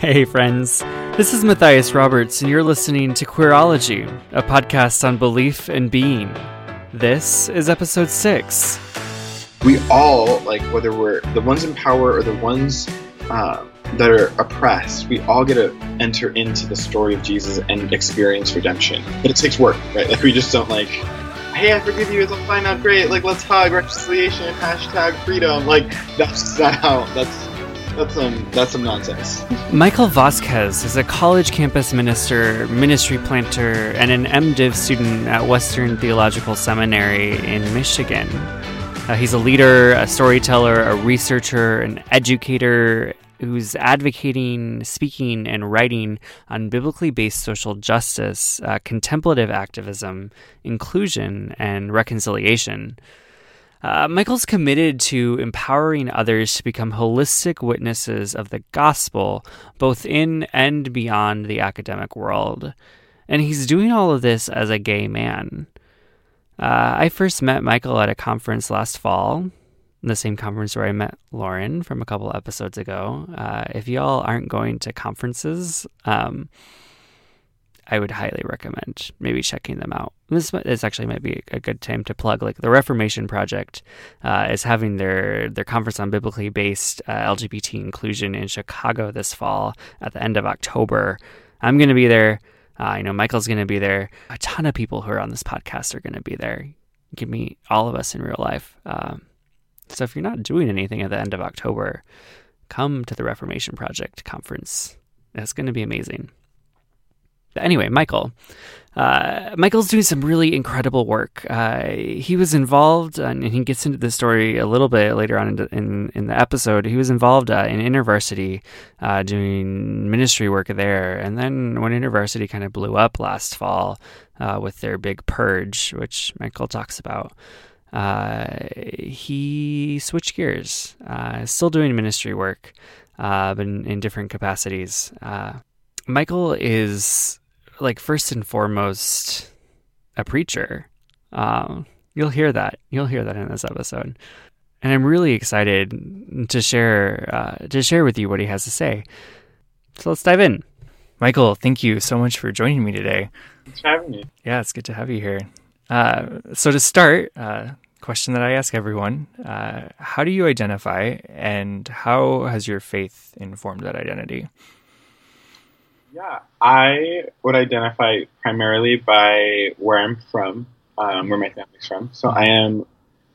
Hey, friends. This is Matthias Roberts, and you're listening to Queerology, a podcast on belief and being. This is episode six. We all, like, whether we're the ones in power or the ones uh, that are oppressed, we all get to enter into the story of Jesus and experience redemption. But it takes work, right? Like, we just don't, like, hey, I forgive you, it's all fine now, great, like, let's hug, reconciliation, hashtag freedom. Like, that's not how, that's that's some that's some nonsense. Michael Vazquez is a college campus minister, ministry planter, and an MDiv student at Western Theological Seminary in Michigan. Uh, he's a leader, a storyteller, a researcher, an educator who's advocating, speaking, and writing on biblically based social justice, uh, contemplative activism, inclusion, and reconciliation. Uh, Michael's committed to empowering others to become holistic witnesses of the gospel, both in and beyond the academic world. And he's doing all of this as a gay man. Uh, I first met Michael at a conference last fall, the same conference where I met Lauren from a couple episodes ago. Uh, if y'all aren't going to conferences, um, I would highly recommend maybe checking them out. This, this actually might be a good time to plug. Like the Reformation Project uh, is having their their conference on biblically based uh, LGBT inclusion in Chicago this fall at the end of October. I'm going to be there. Uh, I know Michael's going to be there. A ton of people who are on this podcast are going to be there. You can meet all of us in real life. Um, so if you're not doing anything at the end of October, come to the Reformation Project conference. It's going to be amazing. Anyway, Michael. Uh, Michael's doing some really incredible work. Uh, he was involved, uh, and he gets into the story a little bit later on in, in, in the episode. He was involved uh, in InterVarsity uh, doing ministry work there. And then when InterVarsity kind of blew up last fall uh, with their big purge, which Michael talks about, he switched gears, still doing ministry work, but in, in different capacities. Michael is like first and foremost a preacher. Um, you'll hear that. You'll hear that in this episode, and I'm really excited to share uh, to share with you what he has to say. So let's dive in. Michael, thank you so much for joining me today. Thanks for having me. Yeah, it's good to have you here. Uh, so to start, uh, question that I ask everyone: uh, How do you identify, and how has your faith informed that identity? Yeah, I would identify primarily by where I'm from, um, where my family's from. So I am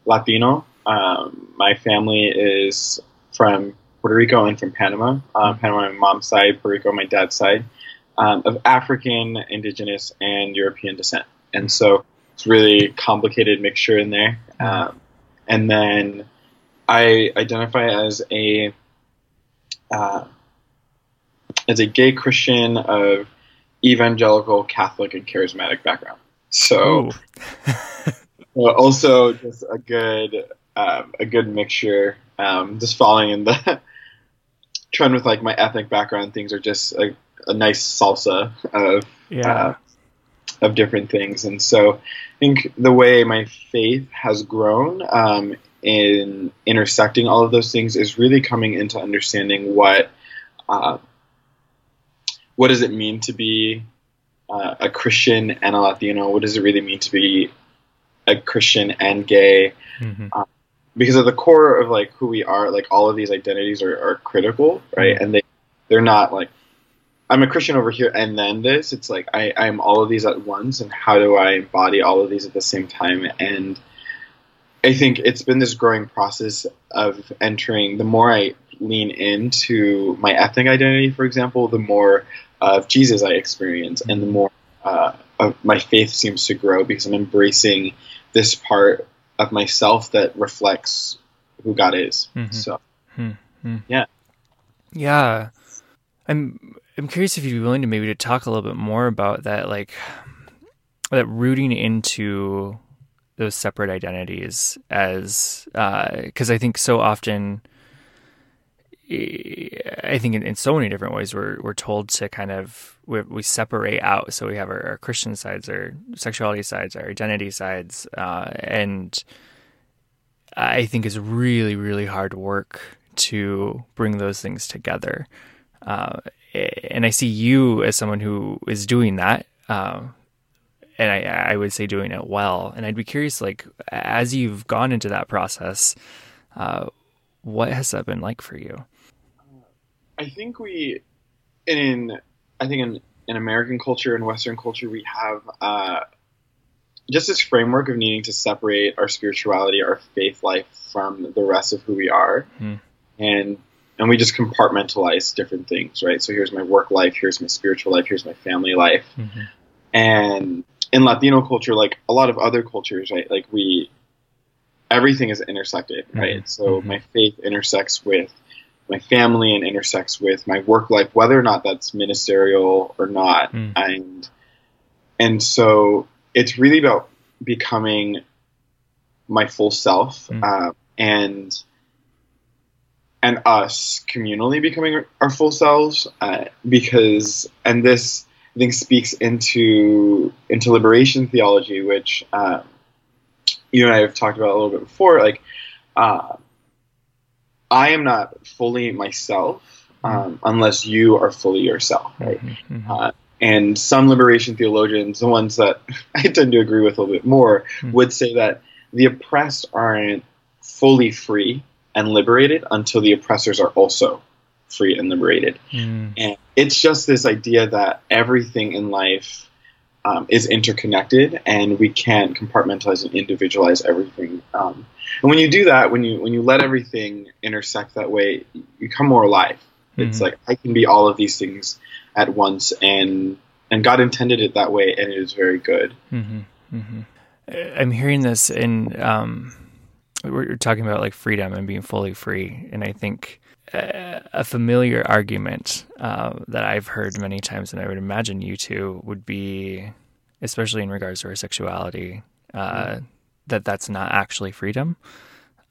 Latino. Um, my family is from Puerto Rico and from Panama. Uh, Panama, my mom's side, Puerto Rico, my dad's side, um, of African, indigenous, and European descent. And so it's really complicated mixture in there. Um, and then I identify as a uh, as a gay Christian of evangelical, Catholic, and charismatic background. So, also just a good um, a good mixture. Um, just falling in the trend with like my ethnic background. Things are just a, a nice salsa of Yeah. uh, of different things. And so I think the way my faith has grown um, in intersecting all of those things is really coming into understanding what uh, what does it mean to be uh, a Christian and a Latino? What does it really mean to be a Christian and gay? Mhm. Because at the core of like who we are, like all of these identities are, are critical, right? And they they're not like I'm a Christian over here and then this. It's like I, I'm all of these at once, and how do I embody all of these at the same time? And I think it's been this growing process of entering. The more I lean into my ethnic identity, for example, the more of Jesus I experience, and the more uh, of my faith seems to grow because I'm embracing this part of myself that reflects who God is. Mhm. So Yeah. Yeah. I'm I'm curious if you'd be willing to maybe to talk a little bit more about that like that rooting into those separate identities as because I think so often I think in, in so many different ways we're we're told to kind of we, we separate out so we have our, our Christian sides our sexuality sides our identity sides uh, and I think is really really hard work to bring those things together uh, and I see you as someone who is doing that uh, and I, I would say doing it well. And I'd be curious, like, as you've gone into that process, uh, what has that been like for you? I think we, in I think in, in American culture and Western culture, we have uh, just this framework of needing to separate our spirituality, our faith life from the rest of who we are, Hmm. and and we just compartmentalize different things, right? So here's my work life, here's my spiritual life, here's my family life, Mhm. and in Latino culture, like a lot of other cultures, right? Like we, everything is intersected, right? So Mhm. my faith intersects with my family and intersects with my work life, whether or not that's ministerial or not, Mm. and and so it's really about becoming my full self Mm. uh, and and us communally becoming our full selves uh, because and this I think speaks into into liberation theology, which um, you and I have talked about a little bit before. Like, uh, I am not fully myself um, unless you are fully yourself, right? Mhm, mhm. Uh, and some liberation theologians, the ones that I tend to agree with a little bit more, Hmm. would say that the oppressed aren't fully free and liberated until the oppressors are also free and liberated. Mm, And it's just this idea that everything in life um, is interconnected, and we can't compartmentalize and individualize everything. Um, and when you do that, when you when you let everything intersect that way, you become more alive. It's Mhm. like I can be all of these things at once, and and God intended it that way, and it is very good. Mm-hmm. mhm. Uh, I'm hearing this in um, we're talking about like freedom and being fully free, and I think a familiar argument uh, that I've heard many times, and I would imagine you too, would be, especially in regards to our sexuality, uh, that that's not actually freedom.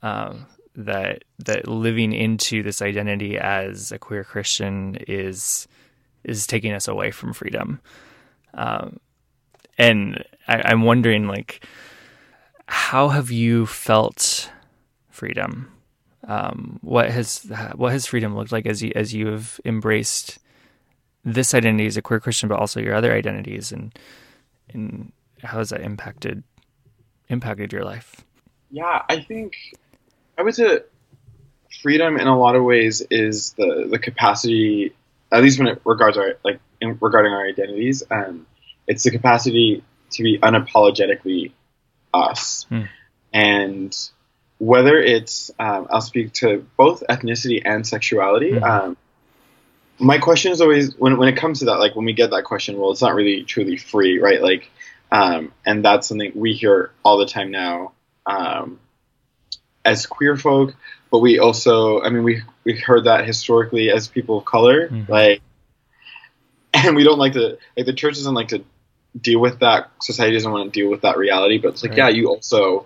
Um, that that living into this identity as a queer Christian is is taking us away from freedom. Um, and I, I'm wondering, like, how have you felt freedom? Um, what has what has freedom looked like as you as you have embraced this identity as a queer Christian, but also your other identities, and and how has that impacted impacted your life? Yeah, I think I would say freedom in a lot of ways is the the capacity, at least when it regards our like in, regarding our identities, um, it's the capacity to be unapologetically us, Hmm. and whether it's um, I'll speak to both ethnicity and sexuality. Mhm. Um, my question is always when when it comes to that, like when we get that question, well, it's not really truly free, right? Like, um, and that's something we hear all the time now um, as queer folk, but we also, I mean, we we heard that historically as people of color, Mhm. like, and we don't like to, like, the church doesn't like to deal with that. Society doesn't want to deal with that reality, but it's like, Right. yeah, you also,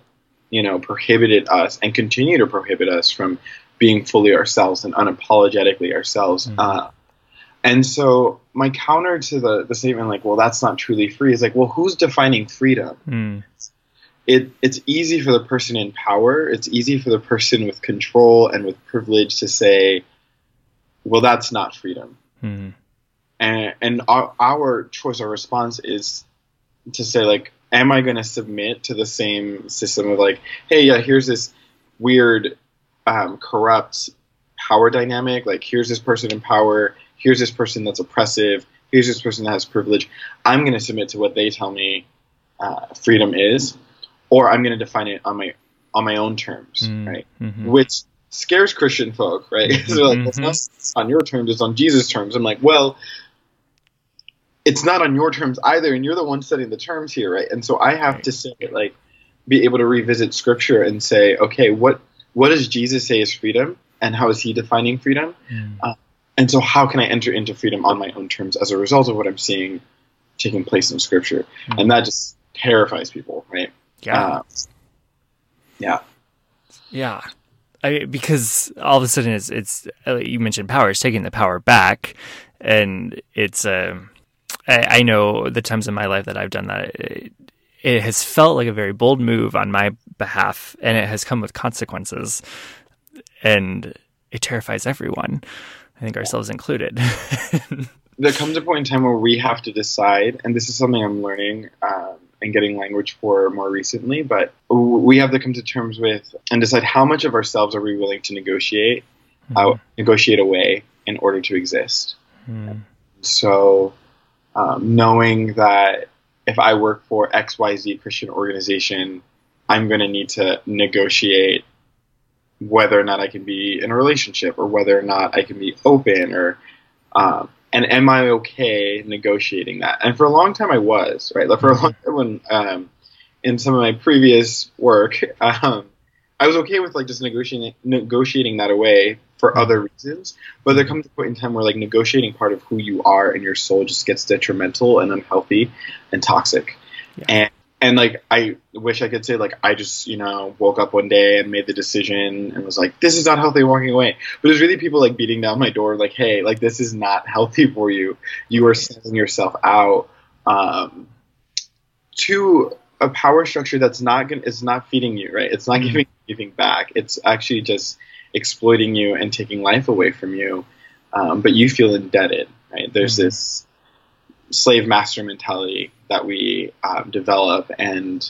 you know, prohibited us and continue to prohibit us from being fully ourselves and unapologetically ourselves. Mhm. Uh, and so my counter to the, the statement like, well, that's not truly free is like, well, who's defining freedom? Mm. It, it's easy for the person in power. It's easy for the person with control and with privilege to say, well, that's not freedom. Mm. And, and our, our choice or response is to say like, am I going to submit to the same system of like, hey, yeah, here's this weird, um, corrupt power dynamic. Like, here's this person in power. Here's this person that's oppressive. Here's this person that has privilege. I'm going to submit to what they tell me uh, freedom is, or I'm going to define it on my on my own terms, Mm. right? Mhm. Which scares Christian folk, right? so like, it's not on your terms; it's on Jesus' terms. I'm like, well, it's not on your terms either, and you're the one setting the terms here, right? And so I have Right. to say, like, be able to revisit Scripture and say, okay, what what does Jesus say is freedom, and how is He defining freedom? Mm. Uh, and so, how can I enter into freedom on my own terms as a result of what I'm seeing taking place in Scripture? Mm. And that just terrifies people, right? Yeah. Uh, yeah. Yeah, I, because all of a sudden it's it's uh, you mentioned power. It's taking the power back, and it's uh, I, I know the times in my life that I've done that. It, it has felt like a very bold move on my behalf, and it has come with consequences, and it terrifies everyone. I think ourselves included. there comes a point in time where we have to decide, and this is something I'm learning um, and getting language for more recently, but we have to come to terms with and decide how much of ourselves are we willing to negotiate, out, negotiate away in order to exist. Mm. So, um, knowing that if I work for XYZ Christian organization, I'm going to need to negotiate whether or not I can be in a relationship or whether or not I can be open or, um, and am I okay negotiating that? And for a long time I was, right? Like for a long time when, um, in some of my previous work, um, I was okay with like just negotiating negotiating that away for other reasons. But there comes a point in time where like negotiating part of who you are and your soul just gets detrimental and unhealthy and toxic. Yeah. And and like I wish I could say like I just you know woke up one day and made the decision and was like this is not healthy walking away. But there's really people like beating down my door like hey like this is not healthy for you. You are selling yourself out um, to a power structure that's not gonna it's not feeding you right. It's not Mhm. giving giving back. It's actually just exploiting you and taking life away from you. Um, but you feel indebted, right? There's Mhm. this slave master mentality that we um, develop, and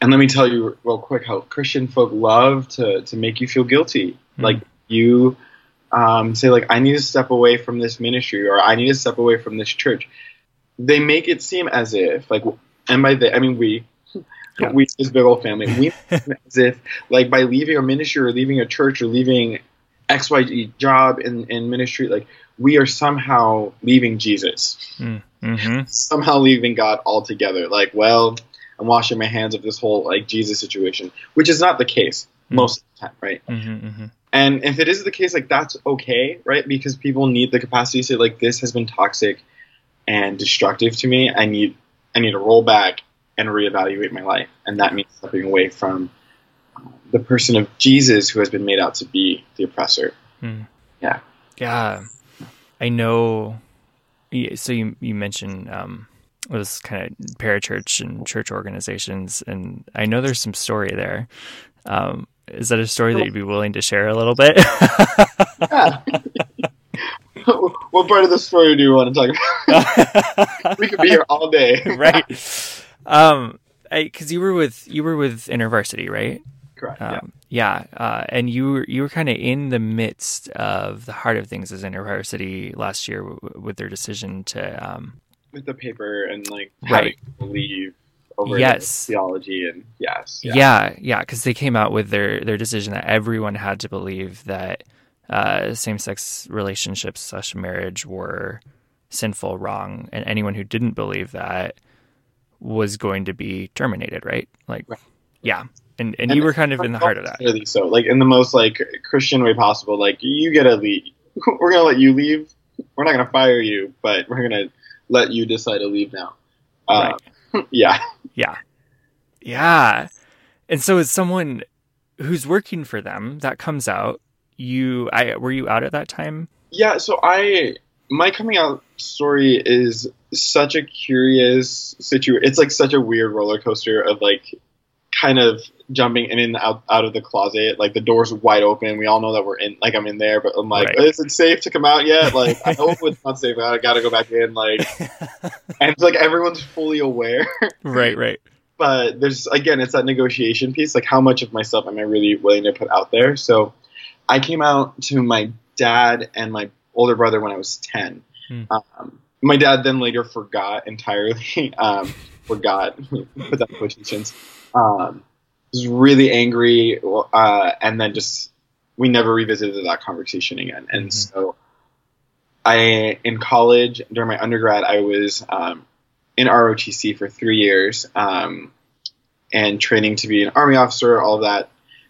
and let me tell you real quick how Christian folk love to to make you feel guilty. Mhm. Like you um, say, like I need to step away from this ministry, or I need to step away from this church. They make it seem as if, like, and by the, I mean we. Yeah. We, this big old family, we as if like by leaving a ministry or leaving a church or leaving XYZ job in, in ministry, like we are somehow leaving Jesus, Mm. hmm somehow leaving God altogether. Like, well, I'm washing my hands of this whole like Jesus situation, which is not the case most of the time, right? hmm hmm And if it is the case, like that's okay, right? Because people need the capacity to say, like, this has been toxic and destructive to me. I need I need to roll back and reevaluate my life, and that means stepping away from uh, the person of Jesus who has been made out to be the oppressor. Yeah, Yeah. I know. So you you mentioned um, this kind of parachurch and church organizations, and I know there's some story there. Um, is that a story that you'd be willing to share a little bit? Yeah. what part of the story do you want to talk about? we could be here all day. right. Um, because you were with you were with InterVarsity, right? Correct. Um, yeah, uh, and you were you were kind of in the midst of the heart of things as InterVarsity last year w- with their decision to um, With the paper and like Right. leave over Yes. theology and yes. Yeah, yeah, because they came out with their their decision that everyone had to believe that uh, same sex relationships slash marriage were sinful, wrong, and anyone who didn't believe that was going to be terminated. Right? Like, Right. yeah, and and you were kind of in the heart of that. Really so, like in the most like Christian way possible. Like you get to leave. We're gonna let you leave. We're not gonna fire you, but we're gonna let you decide to leave now. Uh, Yeah. Yeah. Yeah. And so as someone who's working for them, that comes out, you I were you out at that time? Yeah, so I my coming out story is such a curious situation. It's like such a weird roller coaster of like kind of jumping in and out, out of the closet. Like the door's wide open. We all know that we're in, like I'm in there, but I'm like, Right. is it safe to come out yet? Like I hope it's not safe. I gotta go back in. Like, and it's like everyone's fully aware. right, right. but there's again, it's that negotiation piece. Like how much of myself am I really willing to put out there? So I came out to my dad and my older brother when I was ten. Hmm. Um, my dad then later forgot entirely. Um, forgot put that in quotations. Um, was really angry, uh, and then just we never revisited that conversation again. And Mhm. so, I in college during my undergrad, I was um, in ROTC for three years, um, and training to be an army officer, all that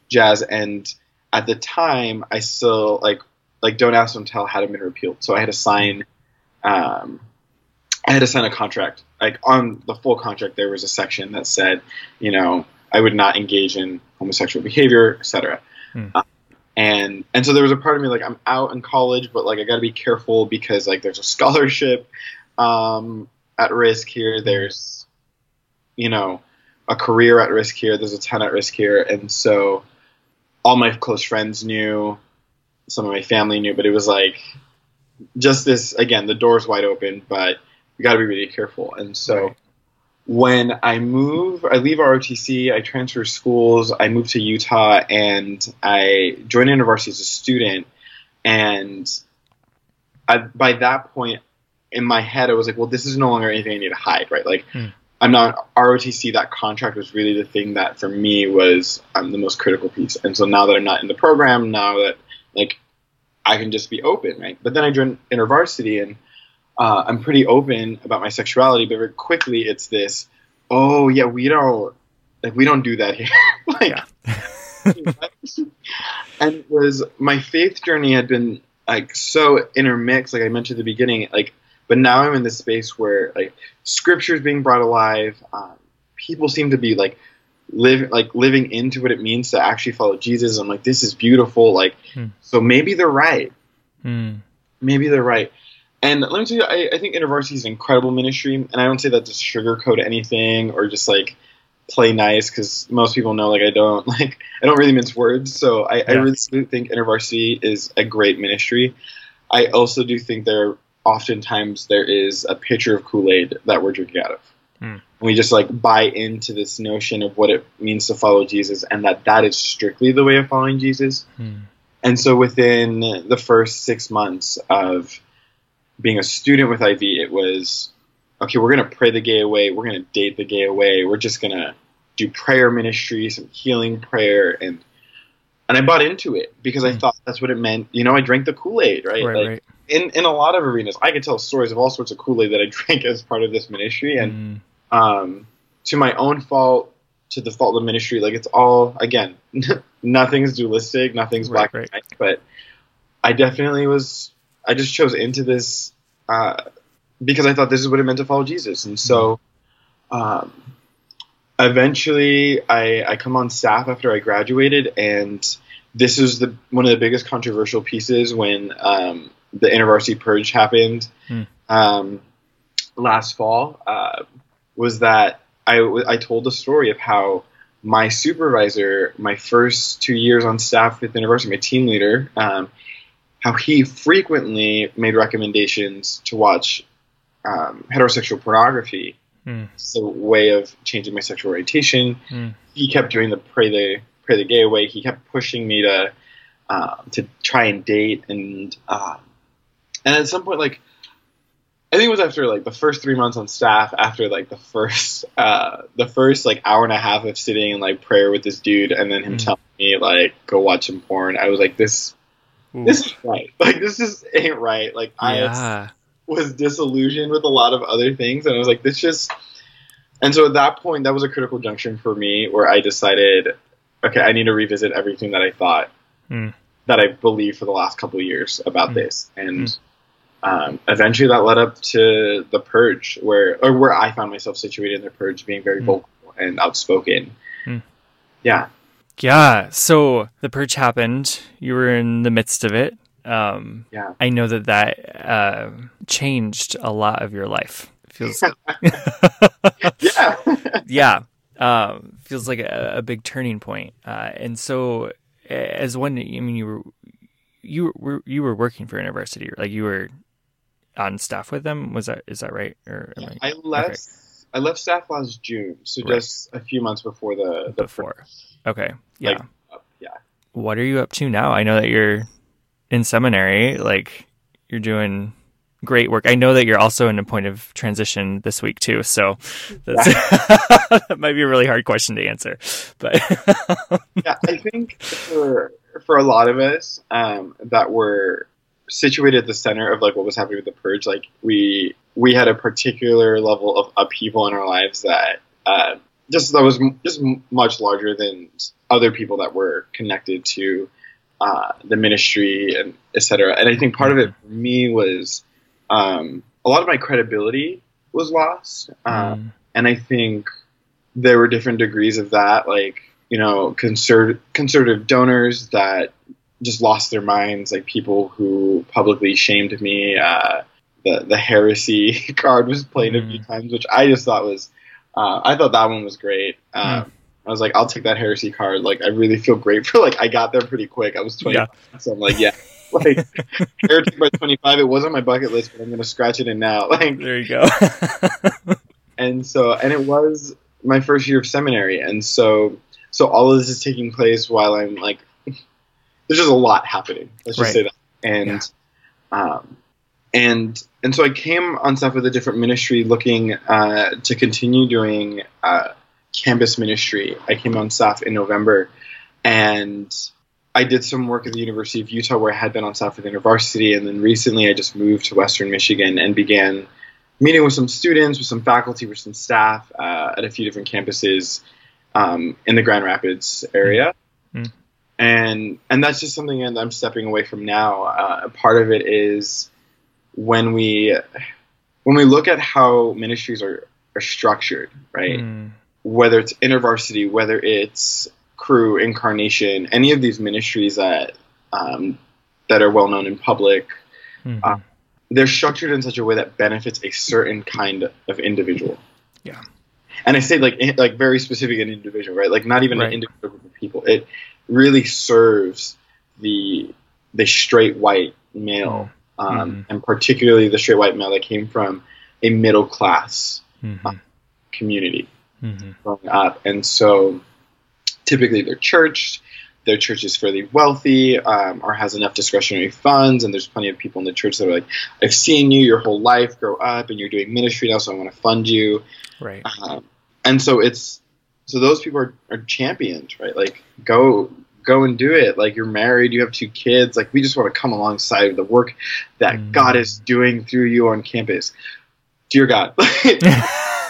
jazz. And at the time, I still like like don't ask, don't tell hadn't been repealed, so I had to sign. Um, I had to sign a contract. Like on the full contract, there was a section that said, you know, I would not engage in homosexual behavior, etc. Hmm. Uh, and and so there was a part of me like I'm out in college, but like I got to be careful because like there's a scholarship um, at risk here. There's you know a career at risk here. There's a ton at risk here, and so all my close friends knew, some of my family knew, but it was like just this again. The door's wide open, but you got to be really careful. And so Right. when I move, I leave ROTC, I transfer schools, I move to Utah, and I join university as a student. And I, by that point, in my head, I was like, well, this is no longer anything I need to hide, right? Like, Hmm. I'm not ROTC. That contract was really the thing that for me was um, the most critical piece. And so now that I'm not in the program, now that like I can just be open, right? But then I joined InterVarsity, and uh, I'm pretty open about my sexuality. But very quickly, it's this, oh yeah, we don't like we don't do that here. like, and it was my faith journey had been like so intermixed, like I mentioned at the beginning, like. But now I'm in this space where like scripture is being brought alive. Um, people seem to be like live like living into what it means to actually follow Jesus. I'm like, this is beautiful. Like, Hmm. so maybe they're right Hmm. maybe they're right. And let me tell you, I, I think InterVarsity is an incredible ministry, and I don't say that to sugarcoat anything or just like play nice because most people know like I don't like I don't really mince words. So I, I really think InterVarsity is a great ministry. I also do think there oftentimes there is a pitcher of Kool Aid that we're drinking out of. And we just like buy into this notion of what it means to follow Jesus, and that that is strictly the way of following Jesus. Hmm. And so within the first six months of being a student with IV, it was okay, we're going to pray the gay away. We're going to date the gay away. We're just going to do prayer ministry, some healing prayer. And and I bought into it because I Hmm. thought that's what it meant. You know, I drank the Kool Aid, right? Right, Like, right. In, in a lot of arenas, I could tell stories of all sorts of Kool Aid that I drank as part of this ministry. And Hmm. um, to my own fault, to the fault of the ministry. Like it's all again, nothing's dualistic, nothing's Right, black right. and white. But I definitely was. I just chose into this uh, because I thought this is what it meant to follow Jesus, and so um, eventually I, I come on staff after I graduated, and this is the one of the biggest controversial pieces when um, the InterVarsity purge happened Hmm. um, last fall. Uh, was that I told the story of how my supervisor, my first two years on staff with the university, my team leader, um, how he frequently made recommendations to watch um, heterosexual pornography. It's a way of changing my sexual orientation. Hmm. He kept doing the pray the pray the gay away. He kept pushing me to uh, to try and date, and uh, and at some point, like I think it was after like the first three months on staff, after like the first uh, the first like hour and a half of sitting in like prayer with this dude, and then him Mm. telling me like go watch some porn. I was like, this Ooh. this is right. Like this just ain't right. Like I yeah. Was disillusioned with a lot of other things, and I was like, this just. And so at that point, that was a critical junction for me, where I decided, okay, I need to revisit everything that I thought Hmm. that I believed for the last couple of years about Hmm. this, and um, eventually that led up to the purge, where or where I found myself situated in the purge, being very Hmm. vocal and outspoken. Hmm. Yeah, Yeah. So the purge happened. You were in the midst of it. Um, Yeah. I know that that uh, changed a lot of your life. Feels Yeah. yeah, um, feels like a, a big turning point. Uh, and so, as one, I mean, you were you were you were working for InterVarsity, like you were on staff with them. Was that is that right? Or am I, I left. I left staff last June, so Right. just a few months before the the before? Okay, yeah. Like, uh, yeah. what are you up to now? I know that you're in seminary, like you're doing great work. I know that you're also in a point of transition this week too, so that's, that might be a really hard question to answer. But yeah, I think for for a lot of us um, that were situated at the center of like what was happening with the purge, like we we had a particular level of upheaval in our lives that uh, just that was just much larger than other people that were connected to uh, the ministry and etc. And I think part of it for me was um, a lot of my credibility was lost. Um, Mm, and I think there were different degrees of that, like you know, conser- conservative donors that just lost their minds, like people who publicly shamed me. Uh, the the heresy card was played a few times, which I just thought was, uh, I thought that one was great. Um, I was like, I'll take that heresy card. Like, I really feel great for like I got there pretty quick. I was twenty, Yeah. so I'm like, yeah. Like heretic by 25, it wasn't on my bucket list, but I'm gonna scratch it in now. Like, there you go. and so and it was my first year of seminary and so so all of this is taking place while i'm like there's just a lot happening let's just Right. say that and um and and so i came on staff with a different ministry looking uh, to continue doing uh, campus ministry i came on staff in november and I did some work at the University of Utah where I had been on staff with InterVarsity, and then recently I just moved to Western Michigan and began meeting with some students, with some faculty, with some staff uh, at a few different campuses um, in the Grand Rapids area. Mm. And and that's just something that I'm stepping away from now. Uh, part of it is when we when we look at how ministries are, are structured, right? Mm, whether it's InterVarsity, whether it's Cru, Incarnation, any of these ministries that um, that are well known in public, mhm. Uh, they're structured in such a way that benefits a certain kind of individual. Yeah. And I say like in- like very specific an individual, right? Like not even Right. an individual group of people. It really serves the the straight white male, um, Mhm. and particularly the straight white male that came from a middle class Mhm. community Mhm. growing up, and so typically they're churched. Their church is fairly wealthy um, or has enough discretionary funds, and there's plenty of people in the church that are like, "I've seen you your whole life grow up, and you're doing ministry now, so I want to fund you." Right. Um, and so it's so those people are, are championed, right? Like go go and do it. Like you're married, you have two kids. Like we just want to come alongside of the work that Mm. God is doing through you on campus. Dear God.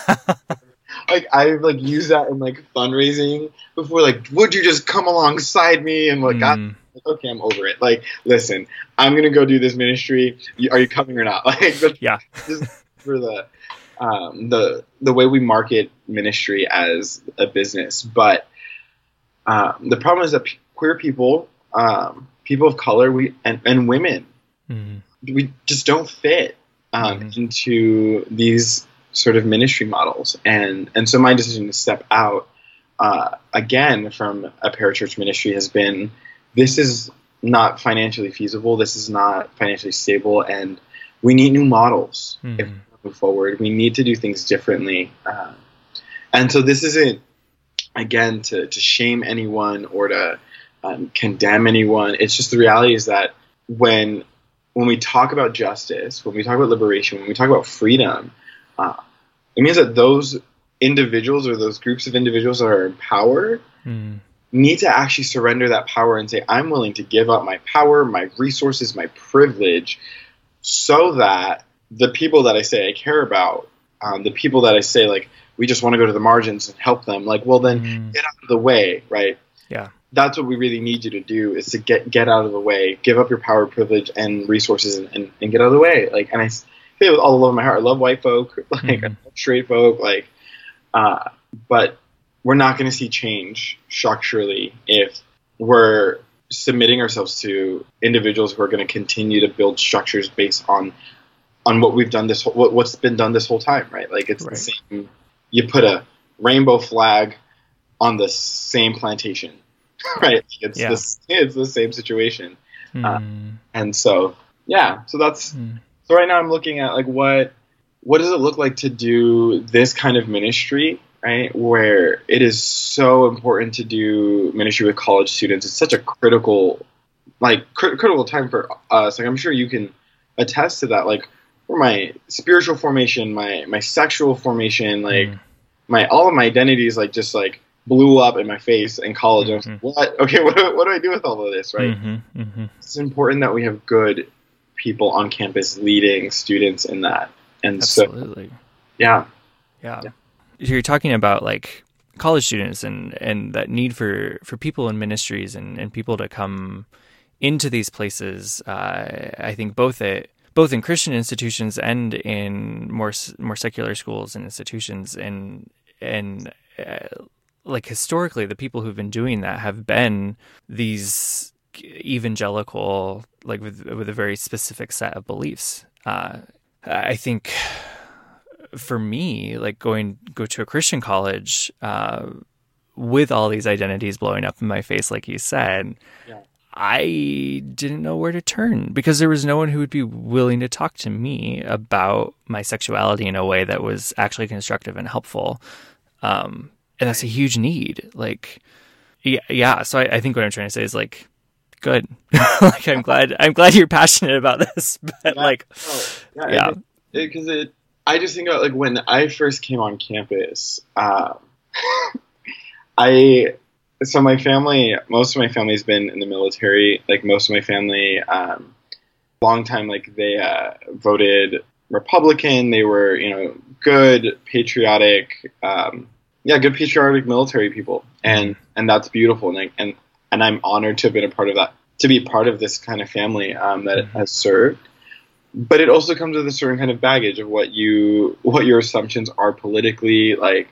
like I've like used that in like fundraising before. Like, would you just come alongside me? And like, Mm, okay, I'm over it. Like, listen, I'm gonna go do this ministry. Are you coming or not? Like, Yeah. just for the um, the the way we market ministry as a business. But um, the problem is that p- queer people, um, people of color, we and, and women, mm, we just don't fit um, Mhm. into these sort of ministry models, and and so my decision to step out uh, again from a parachurch ministry has been this is not financially feasible. This is not financially stable, and we need new models if Mhm. we move forward. We need to do things differently, uh, and so this isn't again to to shame anyone or to um, condemn anyone. It's just the reality is that when when we talk about justice, when we talk about liberation, when we talk about freedom, uh, it means that those individuals or those groups of individuals that are in power mm, need to actually surrender that power and say, I'm willing to give up my power, my resources, my privilege, so that the people that I say I care about, um, the people that I say, like, we just want to go to the margins and help them, like, well, then mm. get out of the way, right? Yeah. That's what we really need you to do is to get get out of the way, give up your power, privilege, and resources, and, and, and get out of the way. Like, and I say with all the love of my heart. I love white folk, like Mhm. love straight folk, like, uh, but we're not going to see change structurally if we're submitting ourselves to individuals who are going to continue to build structures based on on what we've done this what, what's been done this whole time, right? Like it's Right. the same. You put a rainbow flag on the same plantation, right? It's Yeah. the it's the same situation, Uh, Hmm. and so yeah, so that's Hmm. so right now I'm looking at like what what does it look like to do this kind of ministry, right? Where it is so important to do ministry with college students. It's such a critical like cri- critical time for us. Like I'm sure you can attest to that. Like for my spiritual formation, my my sexual formation, like Mm. my all of my identities like just like blew up in my face in college. Was like, what? Okay, what do, what do I do with all of this, right? mm-hmm. Mm-hmm. it's important that we have good people on campus leading students in that. And so, Absolutely. yeah, Yeah. You're talking about like college students and, and that need for, for people in ministries and, and people to come into these places. Uh, I think both at both in Christian institutions and in more more secular schools and institutions and and uh, like historically the people who've been doing that have been these evangelical like with with a very specific set of beliefs. Uh, I think for me, like going go to a Christian college uh, with all these identities blowing up in my face, like you said, Yeah. I didn't know where to turn because there was no one who would be willing to talk to me about my sexuality in a way that was actually constructive and helpful. Um, and that's a huge need. Like, yeah, yeah. So I, I think what I'm trying to say is like, good. like, I'm glad. I'm glad you're passionate about this. But Yeah. like, Oh, yeah, Yeah. because it, I just think about like when I first came on campus, um, I so my family, most of my family's been in the military. Like most of my family, um, long time like they uh, voted Republican. They were you know good patriotic, um, yeah, good patriotic military people, and and that's beautiful. And I, and and I'm honored to have been a part of that, to be part of this kind of family um, that has served. But it also comes with a certain kind of baggage of what you what your assumptions are politically like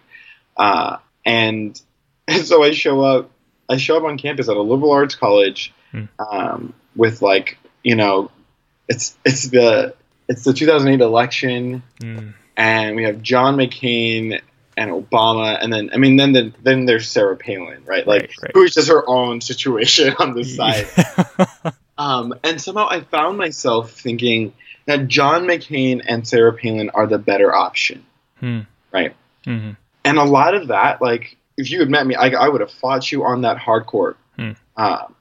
uh, and so I show up I show up on campus at a liberal arts college um, with like you know it's it's the it's the 2008 election mm, and we have John McCain and Obama and then I mean then then, then there's Sarah Palin right like Right, right. who's just her own situation on the side um, and somehow I found myself thinking that John McCain and Sarah Palin are the better option, Hmm. right? hmm And a lot of that, like, if you had met me, I, I would have fought you on that hardcore. Hmm. Um,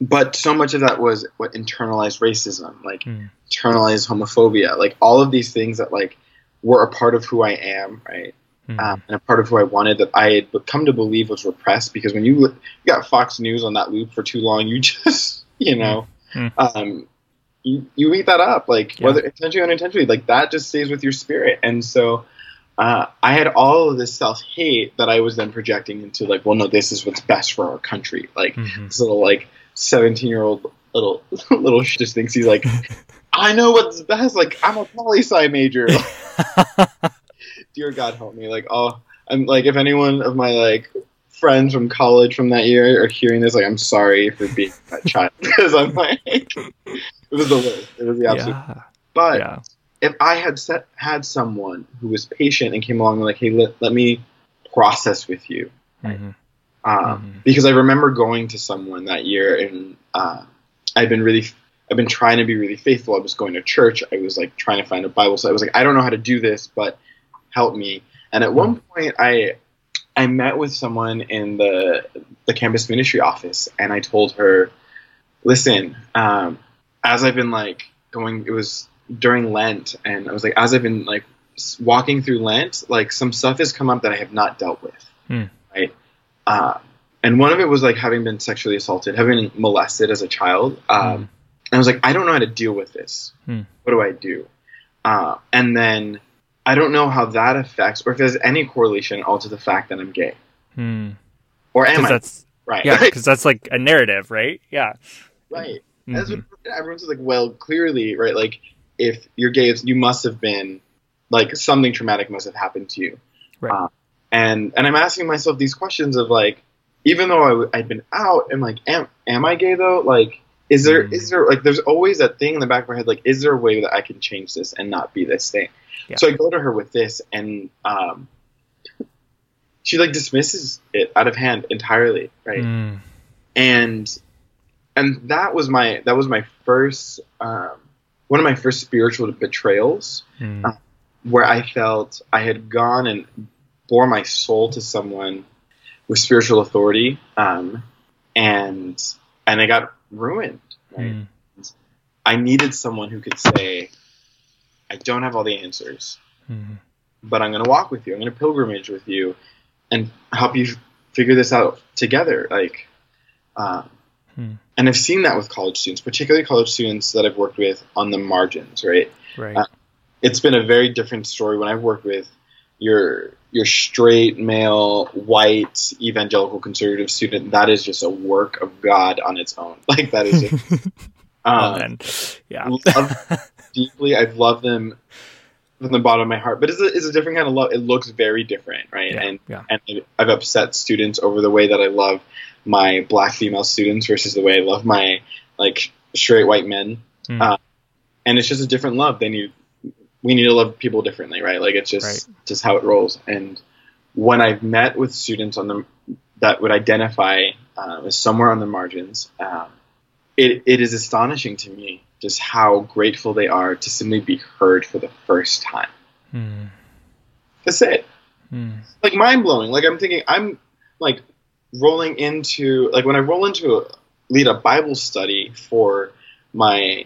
but so much of that was what internalized racism, like Hmm. internalized homophobia, like all of these things that like were a part of who I am, right? Hmm. Um, and a part of who I wanted that I had come to believe was repressed because when you, you got Fox News on that loop for too long, you just, you know, Hmm. um, you, you eat that up, like Yeah. whether intentionally or unintentionally, like that just stays with your spirit. And so uh, I had all of this self hate that I was then projecting into like, well, no, this is what's best for our country. Like Mhm. this little like seventeen year old little little sh- just thinks he's like, I know what's best. Like I'm a poli sci major. Dear God, help me. Like oh, I'm like if anyone of my like friends from college from that year are hearing this, like I'm sorry for being that child because I'm like it was the worst. It was the absolute. yeah. But yeah. if I had set, had someone who was patient and came along and like, hey, let, let me process with you, Mhm. um, Mhm. because I remember going to someone that year and uh, I've been really, I've been trying to be really faithful. I was going to church. I was like trying to find a Bible. So I was like, I don't know how to do this, but help me. And at one point, I I met with someone in the the campus ministry office, and I told her, listen, um, as I've been like going, it was during Lent, and I was like, as I've been like walking through Lent, like some stuff has come up that I have not dealt with, Hmm. right? Uh, and one of it was like having been sexually assaulted, having been molested as a child. Um, And I was like, I don't know how to deal with this. Hmm. What do I do? Uh, and then I don't know how that affects, or if there's any correlation at all to the fact that I'm gay, Hmm. or am I? that's right? yeah, because that's like a narrative, right? Yeah. right. That's Mhm. what everyone's like, well, clearly, right? Like, if you're gay, you must have been like something traumatic must have happened to you. Right. Uh, and and I'm asking myself these questions of like, even though I, w- I'd been out, I'm like, am am I gay though? Like, is there is Mm. there like there's always that thing in the back of my head like, is there a way that I can change this and not be this thing? Yeah. So I go to her with this, and um, she like dismisses it out of hand entirely, right? Mm. and and that was my that was my first um, one of my first spiritual betrayals Mm. where I felt I had gone and bore my soul to someone with spiritual authority, um, and and I got ruined. Right? Mm. I needed someone who could say, "I don't have all the answers, Mm. but I'm going to walk with you. I'm going to pilgrimage with you, and help you f- figure this out together." Like, Hmm. and I've seen that with college students, particularly college students that I've worked with on the margins. Right? Right. Uh, it's been a very different story when I've worked with your your straight male white evangelical conservative student. That is just a work of God on its own. Like that is just. Um, yeah. love deeply. I've loved them from the bottom of my heart, but it's a, it's a different kind of love. It looks very different, right? Yeah, and yeah. and I've upset students over the way that I love my black female students versus the way I love my like straight white men. Mm. Uh, and it's just a different love. They need we need to love people differently, right? Like it's just just how it rolls. And when I've met with students on the that would identify uh, as somewhere on the margins, um, it, it is astonishing to me just how grateful they are to simply be heard for the first time. Mm. That's it. Mm. Like mind blowing. Like I'm thinking, I'm like rolling into like when I roll into a, lead a Bible study for my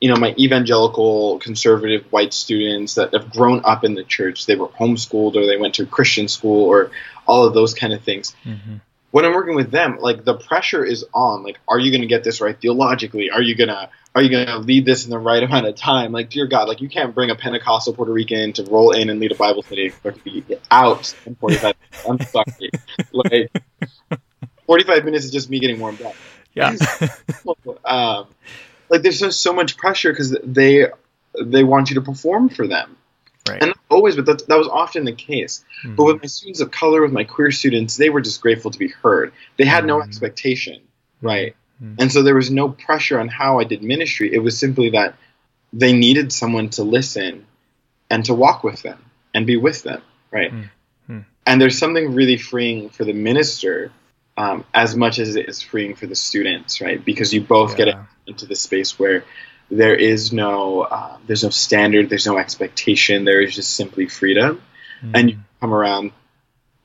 you know my evangelical conservative white students that have grown up in the church. They were homeschooled or they went to Christian school or all of those kind of things. Mhm. when I'm working with them, like the pressure is on. Like, are you going to get this right theologically? Are you gonna are you gonna lead this in the right amount of time? Like, dear God, like you can't bring a Pentecostal Puerto Rican to roll in and lead a Bible study expect to be out in 45. minutes. I'm sorry, like 45 minutes is just me getting warmed up. Yeah. um, like there's just so much pressure because they they want you to perform for them. Right. And not always, but that, that was often the case. Mhm. But with my students of color, with my queer students, they were just grateful to be heard. They had no Mhm. expectation, right? Mhm. And so there was no pressure on how I did ministry. It was simply that they needed someone to listen and to walk with them and be with them, right? Mhm. And there's something really freeing for the minister um, as much as it is freeing for the students, right? Because you both get into the space where there is no uh, there's no standard, there's no expectation, there is just simply freedom and you come around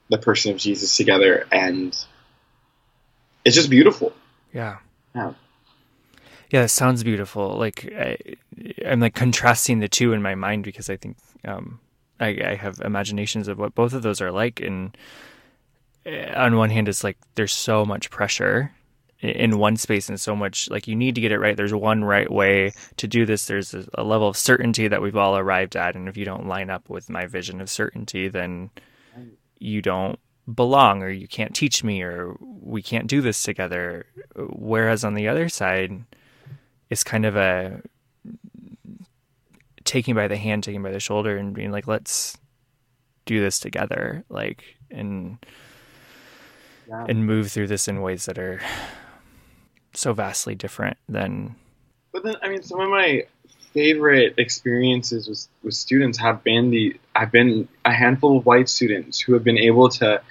the person of Jesus together, and it's just beautiful. Yeah. Yeah. Yeah, that sounds beautiful. Like I, I'm like contrasting the two in my mind because I think um, I, I have imaginations of what both of those are like. And uh, on one hand, it's like there's so much pressure in one space and so much like you need to get it right. There's one right way to do this. There's a, a level of certainty that we've all arrived at, and if you don't line up with my vision of certainty, then you don't belong or you can't teach me or we can't do this together whereas on the other side it's kind of a taking by the hand taking by the shoulder and being like let's do this together like and Yeah. and move through this in ways that are so vastly different than But then, I mean, some of my favorite experiences with, with students have been the I've been a handful of white students who have been able to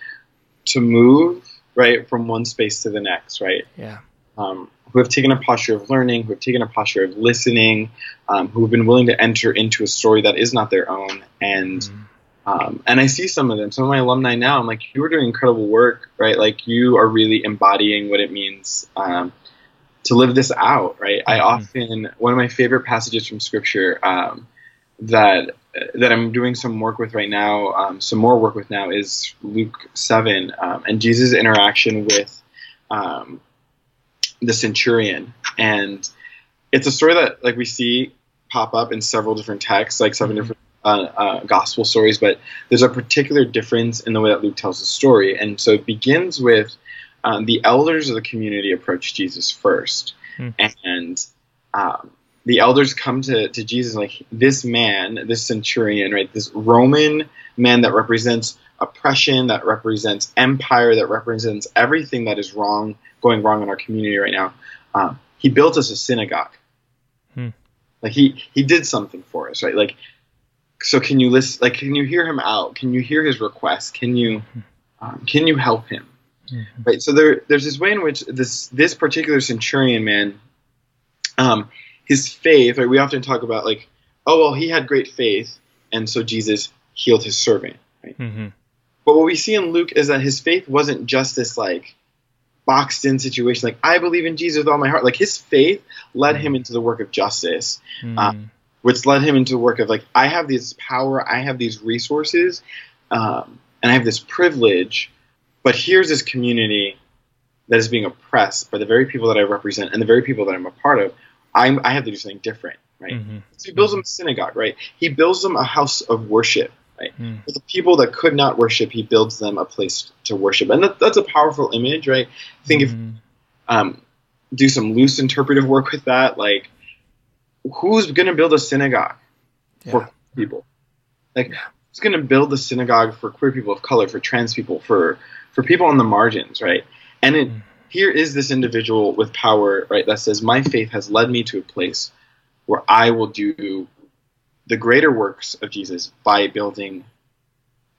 to move right from one space to the next, right? yeah um, who have taken a posture of learning, who have taken a posture of listening, um, who have been willing to enter into a story that is not their own. And Mm. um, and I see some of them, some of my alumni now. I'm like, you are doing incredible work, right? Like you are really embodying what it means um, to live this out, right? I Mhm. often one of my favorite passages from Scripture um, that that I'm doing some work with right now, um, some more work with now is Luke seven um, and Jesus' interaction with um, the centurion, and it's a story that like we see pop up in several different texts, like 7 Mhm. different uh, uh, gospel stories. But there's a particular difference in the way that Luke tells the story, and so it begins with um, the elders of the community approach Jesus first, Hmm. and um, the elders come to, to Jesus like this man, this centurion, right? This Roman man that represents oppression, that represents empire, that represents everything that is wrong, going wrong in our community right now. Um, he built us a synagogue. Hmm. Like he he did something for us, right? Like so, can you listen? Like, can you hear him out? Can you hear his request? Can you um, can you help him? Mm-hmm. Right. So there there's this way in which this this particular centurion man, um, his faith. Right. We often talk about like, oh well, he had great faith, and so Jesus healed his servant. Right. Mm-hmm. But what we see in Luke is that his faith wasn't just this like boxed in situation. Like I believe in Jesus with all my heart. Like his faith led him into the work of justice, Mm-hmm. uh, which led him into the work of like I have this power, I have these resources, um, and I have this privilege. But here's this community that is being oppressed by the very people that I represent and the very people that I'm a part of. I'm, I have to do something different, right? Mhm. So he builds them a synagogue, right? He builds them a house of worship, right? Mm. For the people that could not worship, he builds them a place to worship, and that, that's a powerful image, right? I think if Mhm. um, do some loose interpretive work with that, like who's going to build a synagogue for people? Like who's going to build a synagogue for queer people of color, for trans people, for for people on the margins, right? And it, Mm. Here is this individual with power, right? That says, "My faith has led me to a place where I will do the greater works of Jesus by building."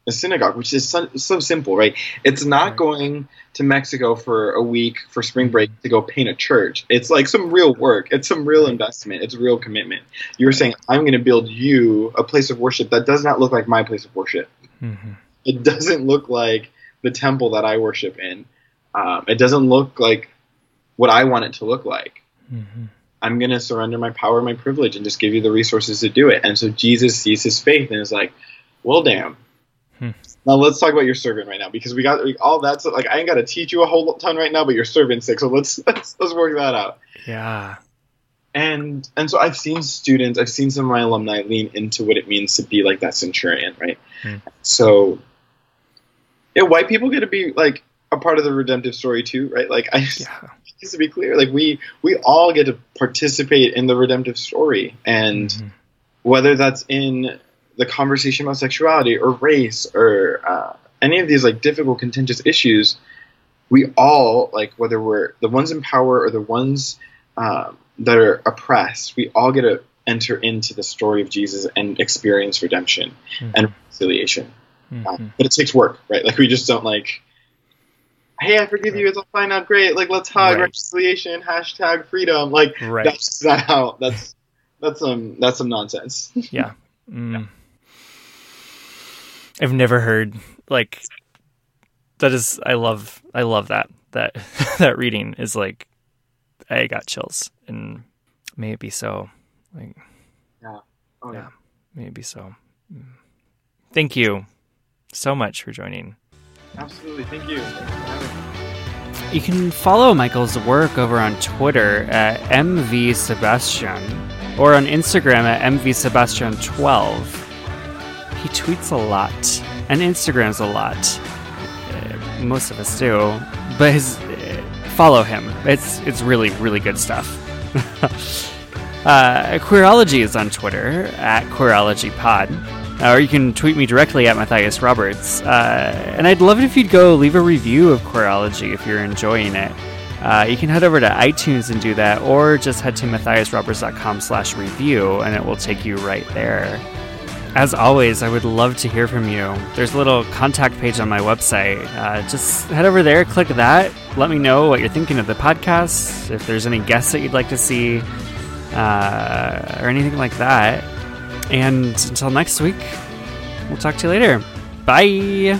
A synagogue, which is so, so simple, right? It's not Right. going to Mexico for a week for spring break to go paint a church. It's like some real work. It's some real investment. It's real commitment. You're saying, I'm going to build you a place of worship that does not look like my place of worship. Mhm. It doesn't look like the temple that I worship in. Um, it doesn't look like what I want it to look like. Mhm. I'm going to surrender my power, my privilege, and just give you the resources to do it. And so Jesus sees his faith and is like, well, damn. Hmm. Now let's talk about your servant right now because we got we, all that's like I ain't got to teach you a whole ton right now, but your servant's sick, so let's let's let's work that out. Yeah. And and so I've seen students, I've seen some of my alumni lean into what it means to be like that centurion, right? Hmm. So, yeah, white people get to be like a part of the redemptive story too, right? Like I just, Yeah. just to be clear, like we we all get to participate in the redemptive story, and Mhm. whether that's in the conversation about sexuality or race or uh, any of these like difficult contentious issues, we all like whether we're the ones in power or the ones um, that are oppressed, we all get to enter into the story of Jesus and experience redemption and reconciliation. Mhm. but it takes work, right? Like we just don't like, hey, I forgive you. It's all fine, not great. Like let's hug Right. reconciliation, hashtag freedom. Like Right. that's not how. That's that's some that's some nonsense. Yeah. Mm. I've never heard like that is I love I love that that that reading is like I got chills and maybe so like yeah. Oh, Yeah. may it be so. Mm. Thank you so much for joining. Absolutely. Thank you. You can follow Michael's work over on Twitter at mvsebastian or on Instagram at mvsebastian12. He tweets a lot and Instagrams a lot. Uh, most of us do, but his uh, follow him. It's it's really really good stuff. uh, Queerology is on Twitter at QueerologyPod. Uh, or you can tweet me directly at Matthias Roberts. Uh, and I'd love it if you'd go leave a review of Queerology if you're enjoying it. Uh, you can head over to iTunes and do that, or just head to matthiasroberts.com slash review, and it will take you right there. As always, I would love to hear from you. There's a little contact page on my website. Uh, just head over there, click that. Let me know what you're thinking of the podcast, if there's any guests that you'd like to see, uh, or anything like that. And until next week, we'll talk to you later. Bye.